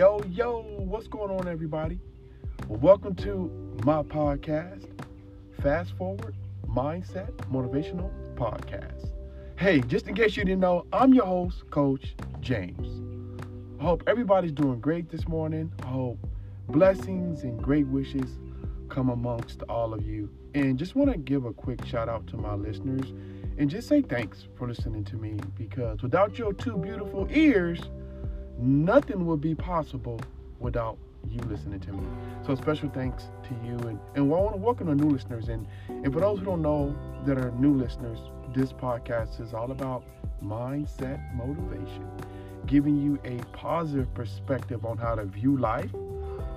Yo, yo, what's going on, everybody? Welcome to my podcast, Fast Forward Mindset Motivational Podcast. Hey, just in case you didn't know, I'm your host, Coach James. I hope everybody's doing great this morning. I hope blessings and great wishes come amongst all of you. And just want to give a quick shout out to my listeners and just say thanks for listening to me because without your two beautiful ears, nothing would be possible without you listening to me. So special thanks to you and, and I want to welcome the new listeners and, and for those who don't know that are new listeners, this podcast is all about mindset motivation, giving you a positive perspective on how to view life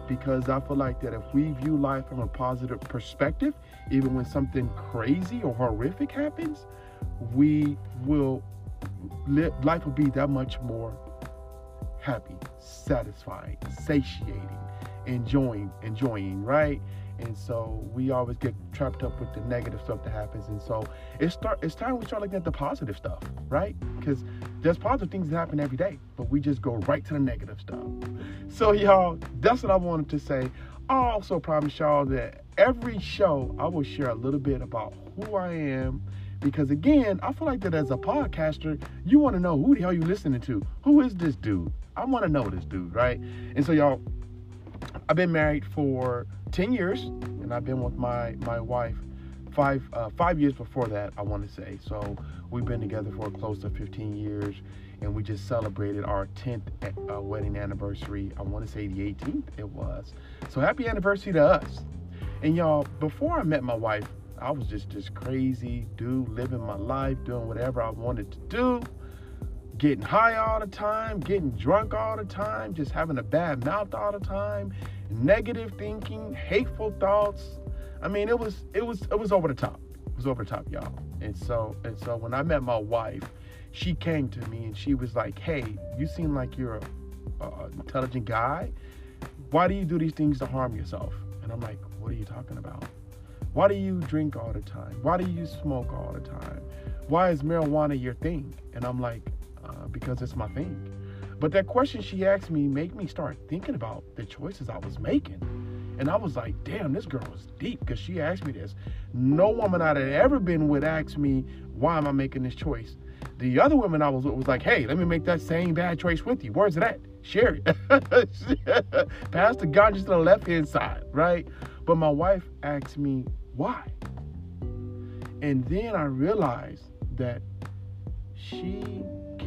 because I feel like that if we view life from a positive perspective, even when something crazy or horrific happens, we will life will be that much more happy, satisfying, satiating, enjoying, enjoying, right? And so we always get trapped up with the negative stuff that happens. And so it's start it's time we start looking at the positive stuff, right? Because there's positive things that happen every day, but we just go right to the negative stuff. So y'all, that's what I wanted to say. I also promise y'all that every show I will share a little bit about who I am. Because again, I feel like that as a podcaster, you want to know who the hell you listening to. Who is this dude? I want to know this dude, right? And so y'all, I've been married for 10 years, and I've been with my my wife five uh, five years before that. I want to say so. We've been together for close to 15 years, and we just celebrated our 10th uh, wedding anniversary. I want to say the 18th it was. So happy anniversary to us. And y'all, before I met my wife, I was just this crazy dude living my life, doing whatever I wanted to do getting high all the time, getting drunk all the time, just having a bad mouth all the time, negative thinking, hateful thoughts. I mean, it was it was it was over the top. It was over the top, y'all. And so and so when I met my wife, she came to me and she was like, "Hey, you seem like you're a, a intelligent guy. Why do you do these things to harm yourself?" And I'm like, "What are you talking about? Why do you drink all the time? Why do you smoke all the time? Why is marijuana your thing?" And I'm like, uh, because it's my thing. But that question she asked me made me start thinking about the choices I was making. And I was like, damn, this girl was deep because she asked me this. No woman I had ever been with asked me, why am I making this choice? The other woman I was with was like, hey, let me make that same bad choice with you. Where's it at? Share it. Pass the ganja to the left hand side, right? But my wife asked me, why? And then I realized that she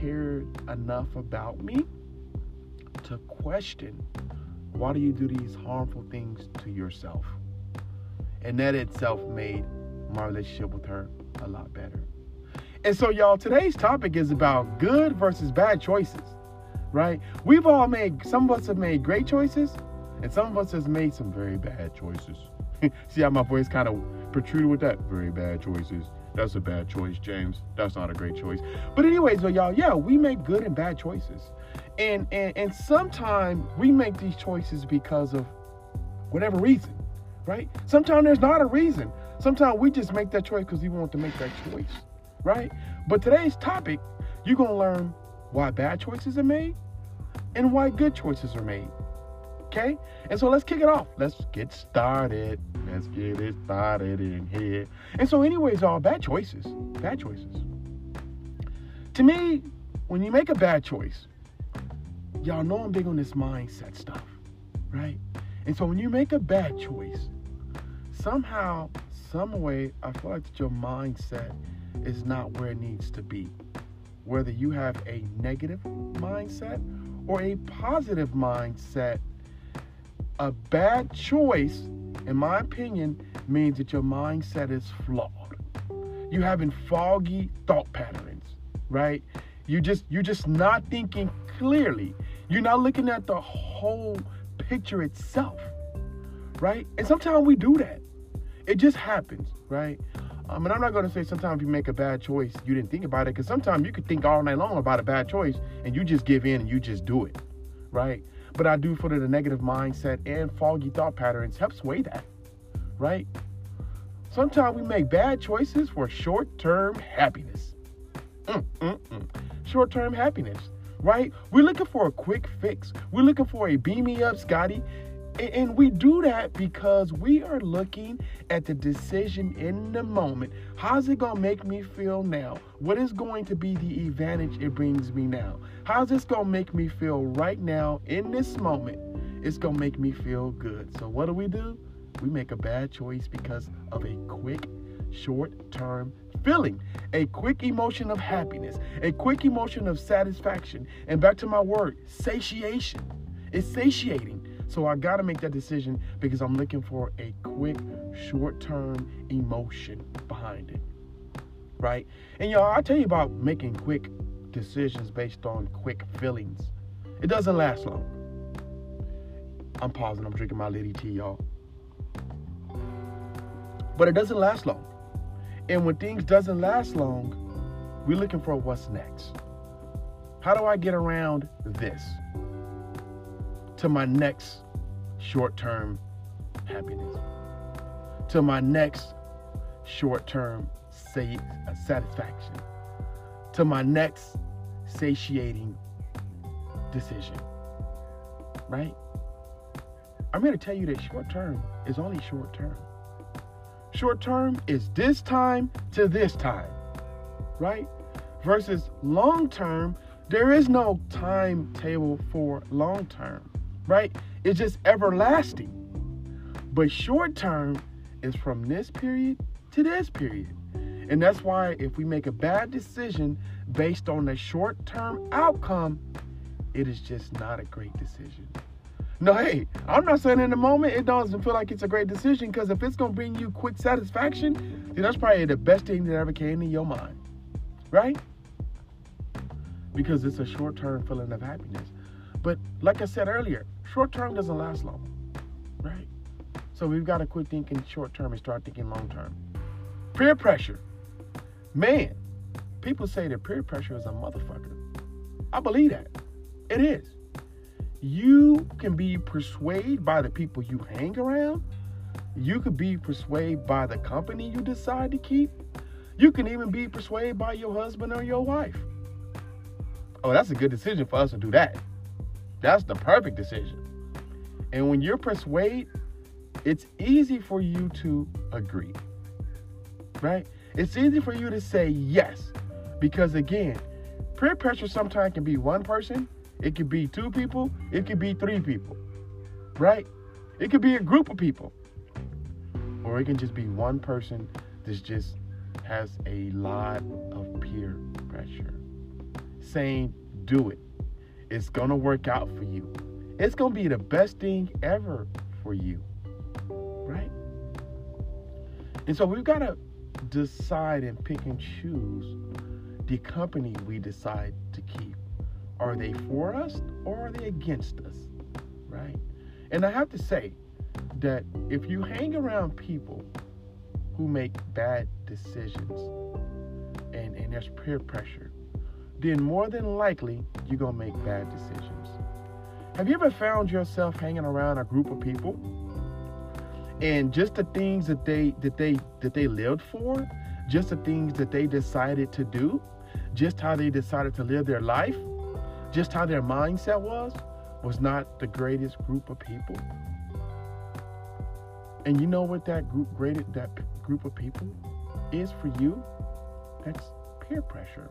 enough about me to question why do you do these harmful things to yourself? And that itself made my relationship with her a lot better. And so, y'all, today's topic is about good versus bad choices, right? We've all made, some of us have made great choices, and some of us has made some very bad choices. See how my voice kind of protruded with that? Very bad choices. That's a bad choice, James. That's not a great choice. But anyways, though, y'all, yeah, we make good and bad choices. And and and sometimes we make these choices because of whatever reason, right? Sometimes there's not a reason. Sometimes we just make that choice because we want to make that choice, right? But today's topic, you're gonna learn why bad choices are made and why good choices are made. Okay? And so let's kick it off. Let's get started. Let's get it started in here. And so, anyways, all bad choices. Bad choices. To me, when you make a bad choice, y'all know I'm big on this mindset stuff, right? And so when you make a bad choice, somehow, some way, I feel like that your mindset is not where it needs to be. Whether you have a negative mindset or a positive mindset, a bad choice, in my opinion, means that your mindset is flawed. You having foggy thought patterns, right? You just you're just not thinking clearly. You're not looking at the whole picture itself, right? And sometimes we do that. It just happens, right? Um, and I'm not going to say sometimes you make a bad choice, you didn't think about it, because sometimes you could think all night long about a bad choice and you just give in and you just do it, right? But I do feel that a negative mindset and foggy thought patterns help sway that, right? Sometimes we make bad choices for short term happiness. Mm, mm, mm. Short term happiness. right? We're looking for a quick fix. We're looking for a beam me up, Scotty. And we do that because we are looking at the decision in the moment. How's it going to make me feel now? What is going to be the advantage it brings me now? How's this going to make me feel right now in this moment? It's going to make me feel good. So, what do we do? We make a bad choice because of a quick, short term feeling, a quick emotion of happiness, a quick emotion of satisfaction. And back to my word, satiation. It's satiating. So I got to make that decision because I'm looking for a quick, short term emotion behind it. Right? And y'all, I tell you about making quick decisions based on quick feelings. It doesn't last long. I'm pausing, I'm drinking my litty tea, y'all. But it doesn't last long. And when things doesn't last long, we're looking for what's next. How do I get around this? To my next short term happiness, to my next short term uh, satisfaction, to my next satiating decision. Right? I'm here to tell you that short term is only short term. Short term is this time to this time, right? Versus long term, there is no timetable for long term right? It's just everlasting. But short term is from this period to this period. And that's why if we make a bad decision based on the short term outcome, it is just not a great decision. No, hey, I'm not saying in the moment it doesn't feel like it's a great decision because if it's going to bring you quick satisfaction, then that's probably the best thing that ever came in your mind, right? Because it's a short term feeling of happiness. But like I said earlier, short term doesn't last long, right? So we've got to quit thinking short term and start thinking long term. Peer pressure. Man, people say that peer pressure is a motherfucker. I believe that. It is. You can be persuaded by the people you hang around. You could be persuaded by the company you decide to keep. You can even be persuaded by your husband or your wife. Oh, that's a good decision for us to do that. That's the perfect decision. And when you're persuaded, it's easy for you to agree. Right? It's easy for you to say yes. Because again, peer pressure sometimes can be one person, it could be two people, it could be three people. Right? It could be a group of people. Or it can just be one person that just has a lot of peer pressure saying, do it. It's going to work out for you. It's going to be the best thing ever for you. Right? And so we've got to decide and pick and choose the company we decide to keep. Are they for us or are they against us? Right? And I have to say that if you hang around people who make bad decisions and, and there's peer pressure, then more than likely you're going to make bad decisions. Have you ever found yourself hanging around a group of people and just the things that they that they that they lived for, just the things that they decided to do, just how they decided to live their life, just how their mindset was was not the greatest group of people? And you know what that group graded that group of people is for you? That's peer pressure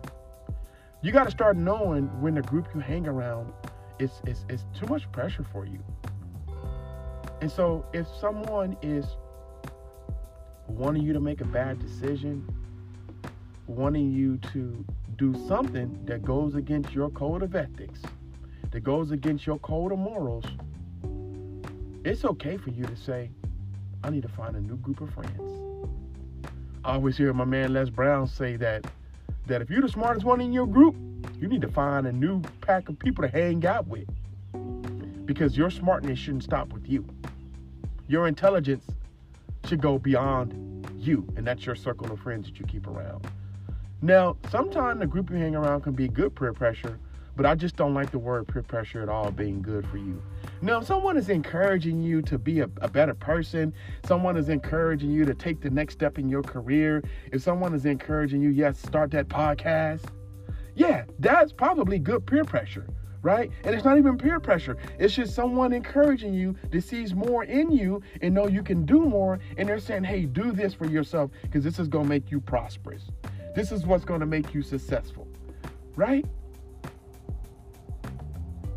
you got to start knowing when the group you hang around is, is, is too much pressure for you. And so if someone is wanting you to make a bad decision, wanting you to do something that goes against your code of ethics, that goes against your code of morals, it's okay for you to say, I need to find a new group of friends. I always hear my man Les Brown say that that if you're the smartest one in your group, you need to find a new pack of people to hang out with. Because your smartness shouldn't stop with you. Your intelligence should go beyond you, and that's your circle of friends that you keep around. Now, sometimes the group you hang around can be good peer pressure, but I just don't like the word peer pressure at all being good for you. If someone is encouraging you to be a, a, better person, someone is encouraging you to take the next step in your career, if someone is encouraging you, yes, start that podcast, Yeah, that's probably good peer pressure, right? And it's not even peer pressure. It's just someone encouraging you that sees more in you and know you can do more. And they're saying, hey, do this for yourself because this is going to make you prosperous. This is what's going to make you successful, right?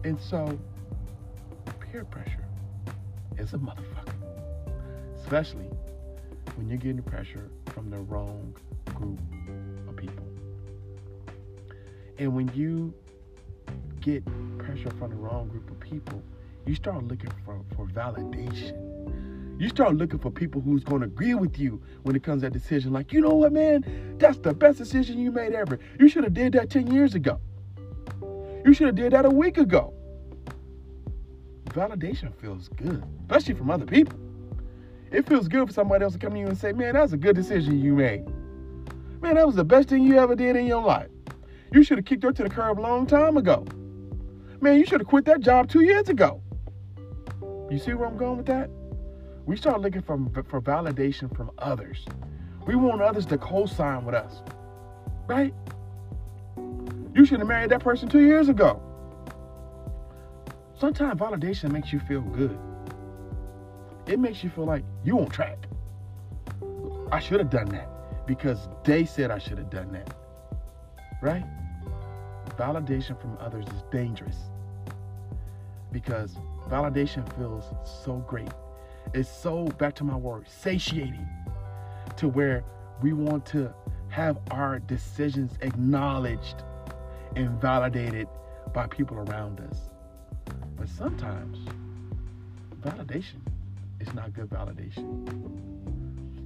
And so, peer pressure is a motherfucker, especially when you're getting pressure from the wrong group of people. And when you get pressure from the wrong group of people, you start looking for, for validation. You start looking for people who's going to agree with you when it comes to that decision. Like, you know what, man? That's the best decision you made ever. You should have did that 10 years ago. You should have did that a week ago. Validation feels good, especially from other people. It feels good for somebody else to come to you and say, man, that's a good decision you made. Man, that was the best thing you ever did in your life. You should have kicked her to the curb a long time ago. Man, you should have quit that job two years ago. You see where I'm going with that? We start looking for, for validation from others. We want others to co-sign with us. Right? You should have married that person two years ago. Sometimes validation makes you feel good. It makes you feel like you on track. I should have done that because they said I should have done that. Right? Validation from others is dangerous because validation feels so great. It's so, back to my word, satiating to where we want to have our decisions acknowledged and validated by people around us. But sometimes validation is not good validation.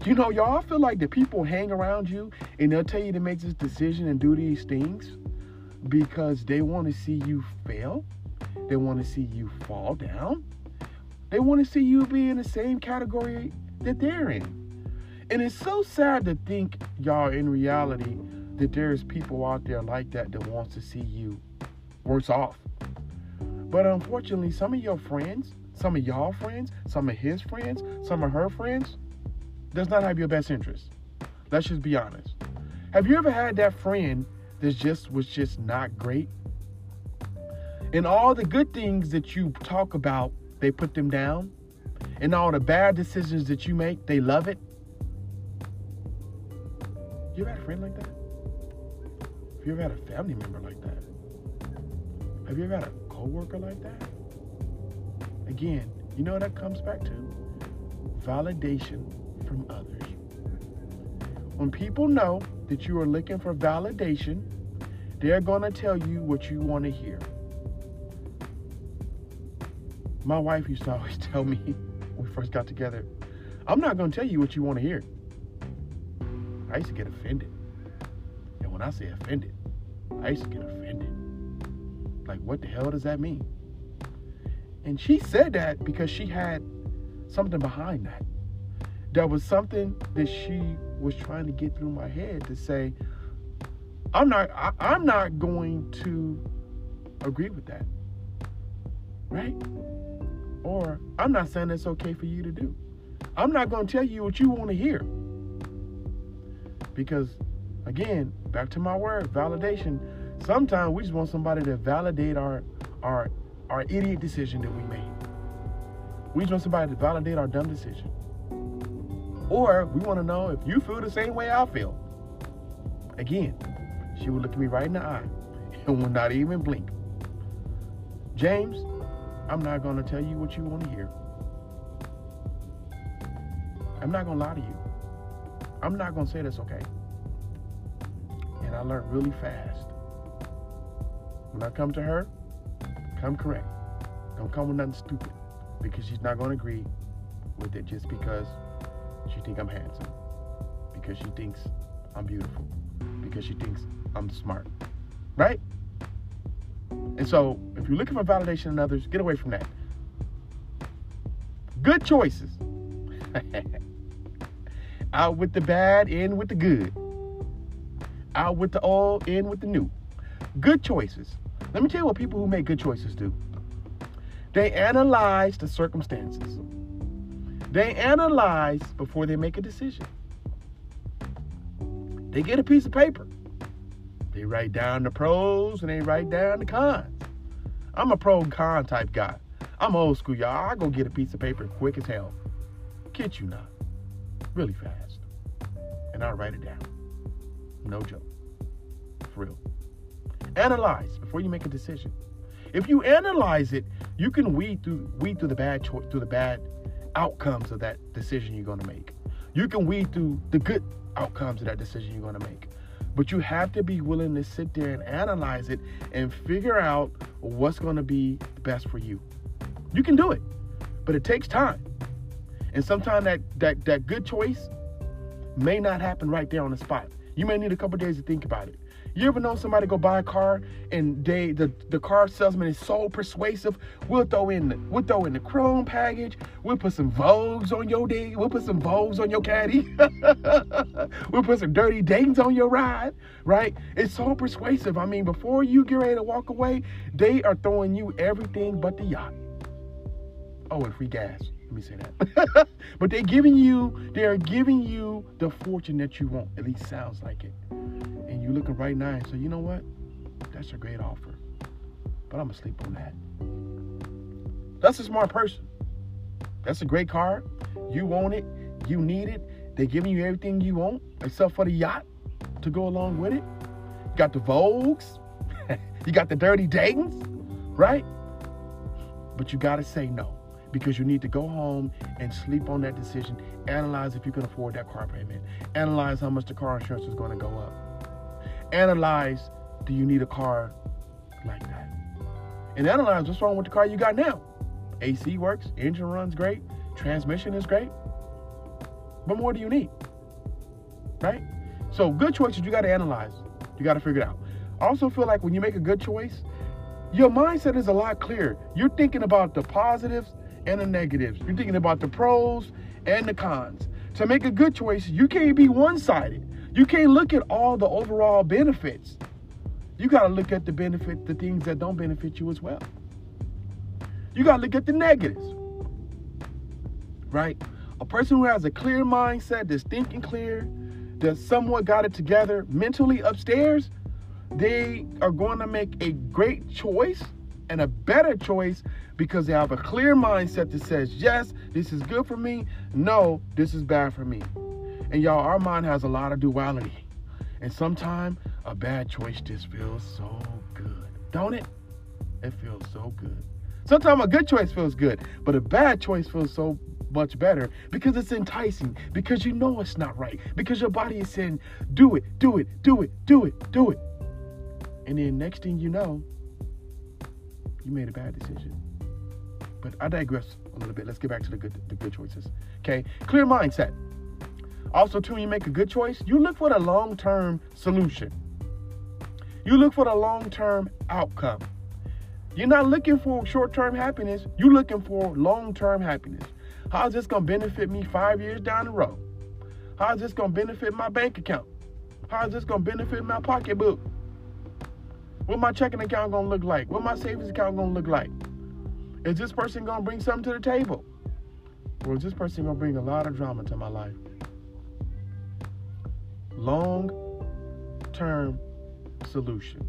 You know, y'all feel like the people hang around you and they'll tell you to make this decision and do these things because they want to see you fail. They want to see you fall down. They want to see you be in the same category that they're in. And it's so sad to think, y'all, in reality, that there's people out there like that that wants to see you worse off. But unfortunately, some of your friends, some of y'all friends, some of his friends, some of her friends, does not have your best interest. Let's just be honest. Have you ever had that friend that just was just not great? And all the good things that you talk about, they put them down. And all the bad decisions that you make, they love it. You ever had a friend like that? Have you ever had a family member like that? Have you ever had a coworker like that? Again, you know what that comes back to? Validation from others. When people know that you are looking for validation, they're going to tell you what you want to hear. My wife used to always tell me when we first got together, I'm not going to tell you what you want to hear. I used to get offended. And when I say offended, I used to get offended. Like, what the hell does that mean? And she said that because she had something behind that there was something that she was trying to get through my head to say, I'm not I, I'm not going to agree with that. Right? Or I'm not saying it's okay for you to do. I'm not going to tell you what you want to hear. Because again, back to my word, validation. Sometimes we just want somebody to validate our our our idiot decision that we made. We just want somebody to validate our dumb decision. Or we want to know if you feel the same way I feel. Again, she would look at me right in the eye and would not even blink. James, I'm not going to tell you what you want to hear. I'm not going to lie to you. I'm not going to say that's okay. And I learned really fast. When I come to her, come correct. Don't come with nothing stupid because she's not going to agree with it just because she think I'm handsome. Because she thinks I'm beautiful. Because she thinks I'm smart. Right? And so, if you're looking for validation in others, get away from that. Good choices. Out with the bad, in with the good. Out with the old, in with the new. Good choices. Let me tell you what people who make good choices do. They analyze the circumstances. They analyze before they make a decision. They get a piece of paper They write down the pros and they write down the cons. I'm a pro and con type guy. I'm old school, y'all. I go get a piece of paper quick as hell. Kid you not. Really fast. And I'll write it down. No joke. For real. Analyze before you make a decision. If you analyze it, you can weed through weed through the bad cho- through the bad outcomes of that decision you're going to make. You can weed through the good outcomes of that decision you're going to make. But you have to be willing to sit there and analyze it and figure out what's going to be best for you. You can do it, but it takes time. And sometimes that that that good choice may not happen right there on the spot. You may need a couple days to think about it. You ever know somebody go buy a car and they the, the car salesman is so persuasive? We'll throw in the, we'll throw in the chrome package. We'll put some Vogues on your day. We'll put some Vogues on your caddy. we'll put some dirty Dayton's on your ride. Right? It's so persuasive. I mean, before you get ready to walk away, they are throwing you everything but the yacht. Oh, and free gas. Let me say that. but they're giving you, they're giving you the fortune that you want. At least sounds like it. And you're looking right now and say, you know what? That's a great offer. But I'm gonna sleep on that. That's a smart person. That's a great car. You want it. You need it. They're giving you everything you want, except for the yacht to go along with it. You got the Vogues. you got the dirty Dayton's, right? But you gotta say no because you need to go home and sleep on that decision. Analyze if you can afford that car payment. Analyze how much the car insurance is going to go up. Analyze do you need a car like that? And analyze what's wrong with the car you got now. AC works, engine runs great, transmission is great. What more do you need? Right? So, good choices you got to analyze. You got to figure it out. I also feel like when you make a good choice, your mindset is a lot clearer. You're thinking about the positives and the negatives. You're thinking about the pros and the cons. To make a good choice, you can't be one sided. You can't look at all the overall benefits. You got to look at the benefit, the things that don't benefit you as well. You got to look at the negatives. Right? A person who has a clear mindset, that's thinking clear, that somewhat got it together mentally upstairs, they are going to make a great choice and a better choice because they have a clear mindset that says, yes, this is good for me. No, this is bad for me. And y'all, our mind has a lot of duality. And sometimes a bad choice just feels so good, don't it? It feels so good. Sometimes a good choice feels good, but a bad choice feels so much better because it's enticing, because you know it's not right, because your body is saying, do it, do it, do it, do it, do it. And then next thing you know, you made a bad decision. But I digress a little bit. Let's get back to the good the good choices. Okay, clear mindset. Also, too, when you make a good choice, you look for the long-term solution. You look for the long-term outcome. You're not looking for short-term happiness. You're looking for long-term happiness. How's this gonna benefit me five years down the road? How's this gonna benefit my bank account? How's this gonna benefit my pocketbook? What my checking account gonna look like? What my savings account gonna look like? Is this person gonna bring something to the table? Or is this person gonna bring a lot of drama to my life? Long term solution.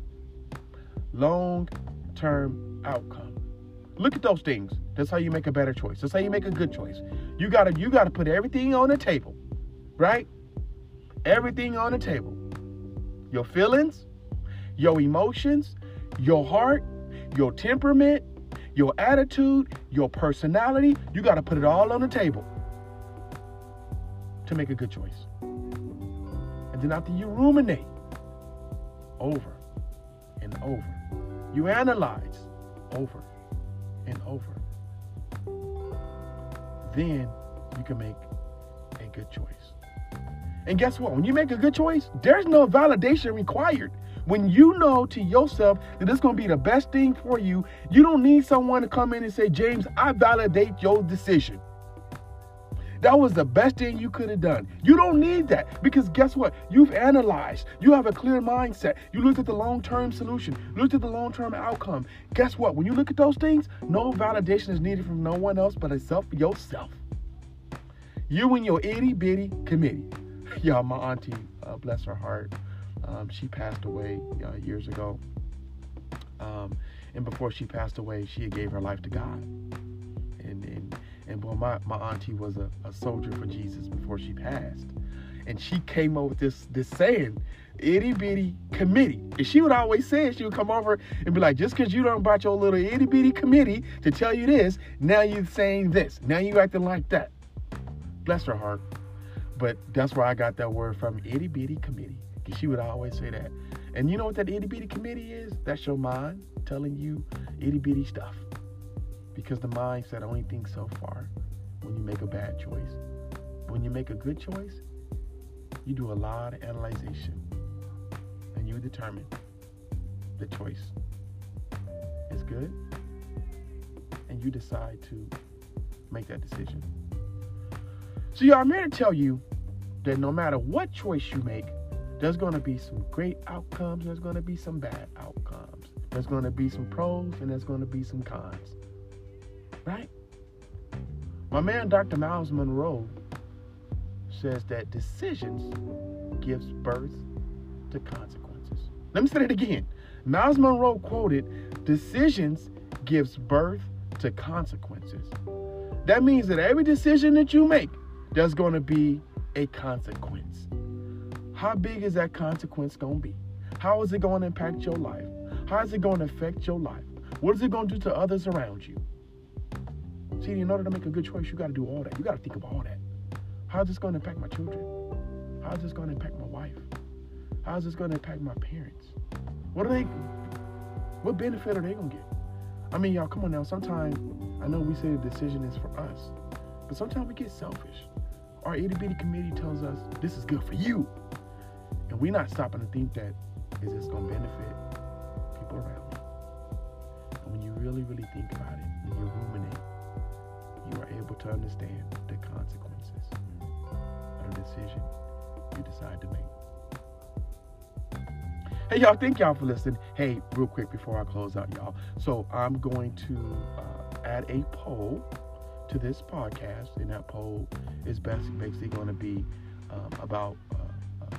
Long term outcome. Look at those things. That's how you make a better choice. That's how you make a good choice. You gotta you gotta put everything on the table, right? Everything on the table. Your feelings, your emotions, your heart, your temperament, your attitude, your personality. You got to put it all on the table to make a good choice. And then after you ruminate over and over, you analyze over and over, then you can make a good choice. And guess what? When you make a good choice, there's no validation required. When you know to yourself that it's going to be the best thing for you, you don't need someone to come in and say, James, I validate your decision. That was the best thing you could have done. You don't need that because guess what? You've analyzed. You have a clear mindset. You looked at the long term solution, looked at the long term outcome. Guess what? When you look at those things, no validation is needed from no one else but itself, yourself. You and your itty bitty committee. Y'all, my auntie, uh, bless her heart, Um, she passed away uh, years ago. Um, and before she passed away, she gave her life to God. And and and boy, my, my auntie was a, a soldier for Jesus before she passed. And she came up with this this saying, itty bitty committee. And she would always say it, she would come over and be like, just because you don't brought your little itty bitty committee to tell you this, now you're saying this. Now you acting like that. Bless her heart. But that's where I got that word from, itty bitty committee. She would always say that. And you know what that itty bitty committee is? That's your mind telling you itty bitty stuff. Because the mind said only think so far when you make a bad choice. When you make a good choice, you do a lot of analyzation and you determine the choice is good and you decide to make that decision. So, y'all, I'm here to tell you that no matter what choice you make, there's going to be some great outcomes, there's going to be some bad outcomes. There's going to be some pros and there's going to be some cons. Right? My man, Dr. Myles Munroe says that decisions gives birth to consequences. Let me say it again. Myles Munroe quoted, decisions gives birth to consequences. That means that every decision that you make, there's going to be a consequence. How big is that consequence going to be? How is it going to impact your life? How is it going to affect your life? What is it going to do to others around you? See, in order to make a good choice, you got to do all that. You got to think of all that. How is this going to impact my children? How is this going to impact my wife? How is this going to impact my parents? What are they? What benefit are they going to get? I mean, y'all, come on now. Sometimes I know we say the decision is for us, but sometimes we get selfish. Our itty bitty committee tells us this is good for you, and we're not stopping to think that is this going to benefit people around me. And when you really, really think about it, when you ruminate, you are able to understand the consequences of the decision you decide to make. Hey, y'all, thank y'all for listening. Hey, real quick before I close out, y'all. So, I'm going to uh, add a poll to this podcast, and that poll is basically going to be um, about uh,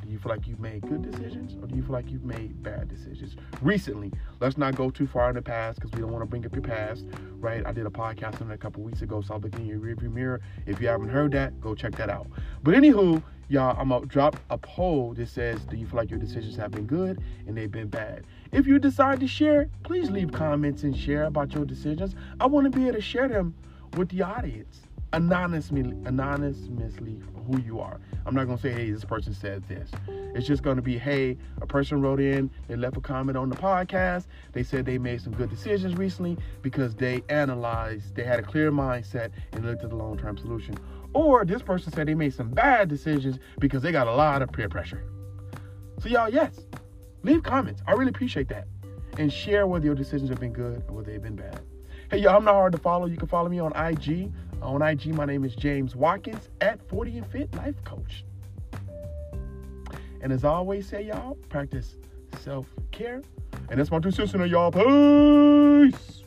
do you feel like you've made good decisions or do you feel like you've made bad decisions recently? Let's not go too far in the past because we don't want to bring up your past, right? I did a podcast on it a couple weeks ago, so I'll look in your rearview mirror. If you haven't heard that, go check that out. But anywho, y'all, I'm gonna drop a poll that says, Do you feel like your decisions have been good and they've been bad? If you decide to share, please leave comments and share about your decisions. I want to be able to share them with the audience anonymously, anonymously who you are. I'm not gonna say, hey, this person said this. It's just gonna be, hey, a person wrote in, they left a comment on the podcast. They said they made some good decisions recently because they analyzed, they had a clear mindset and looked at the long-term solution. Or this person said they made some bad decisions because they got a lot of peer pressure. So y'all, yes, leave comments. I really appreciate that. And share whether your decisions have been good or whether they've been bad. Hey, y'all, I'm not hard to follow. You can follow me on IG. On IG, my name is James Watkins at 40 and Fit Life Coach. And as I always say, y'all, practice self care. And that's my two cents, y'all. Peace.